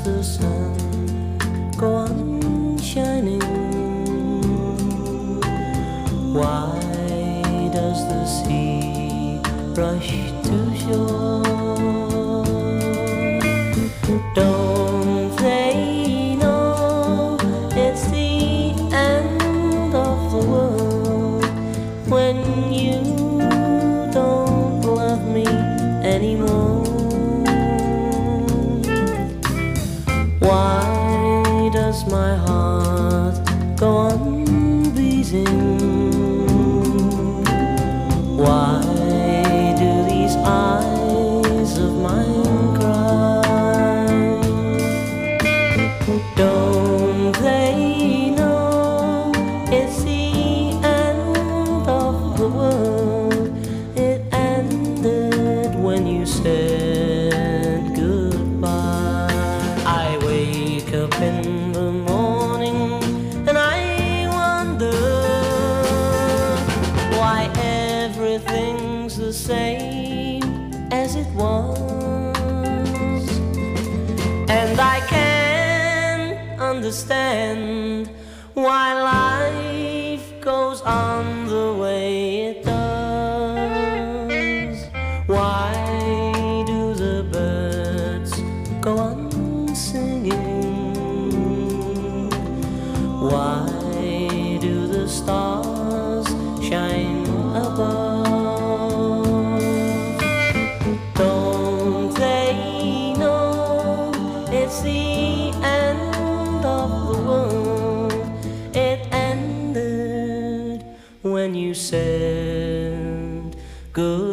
the sun go on shining? Why does the sea rush to shore? Heart go on beating? Why do these eyes of mine cry? Don't they know it's everything's the same as it was. And I can't understand why life goes on the way it does. Why do the birds go on singing? Why do the stars the end of the world? It ended when you said good.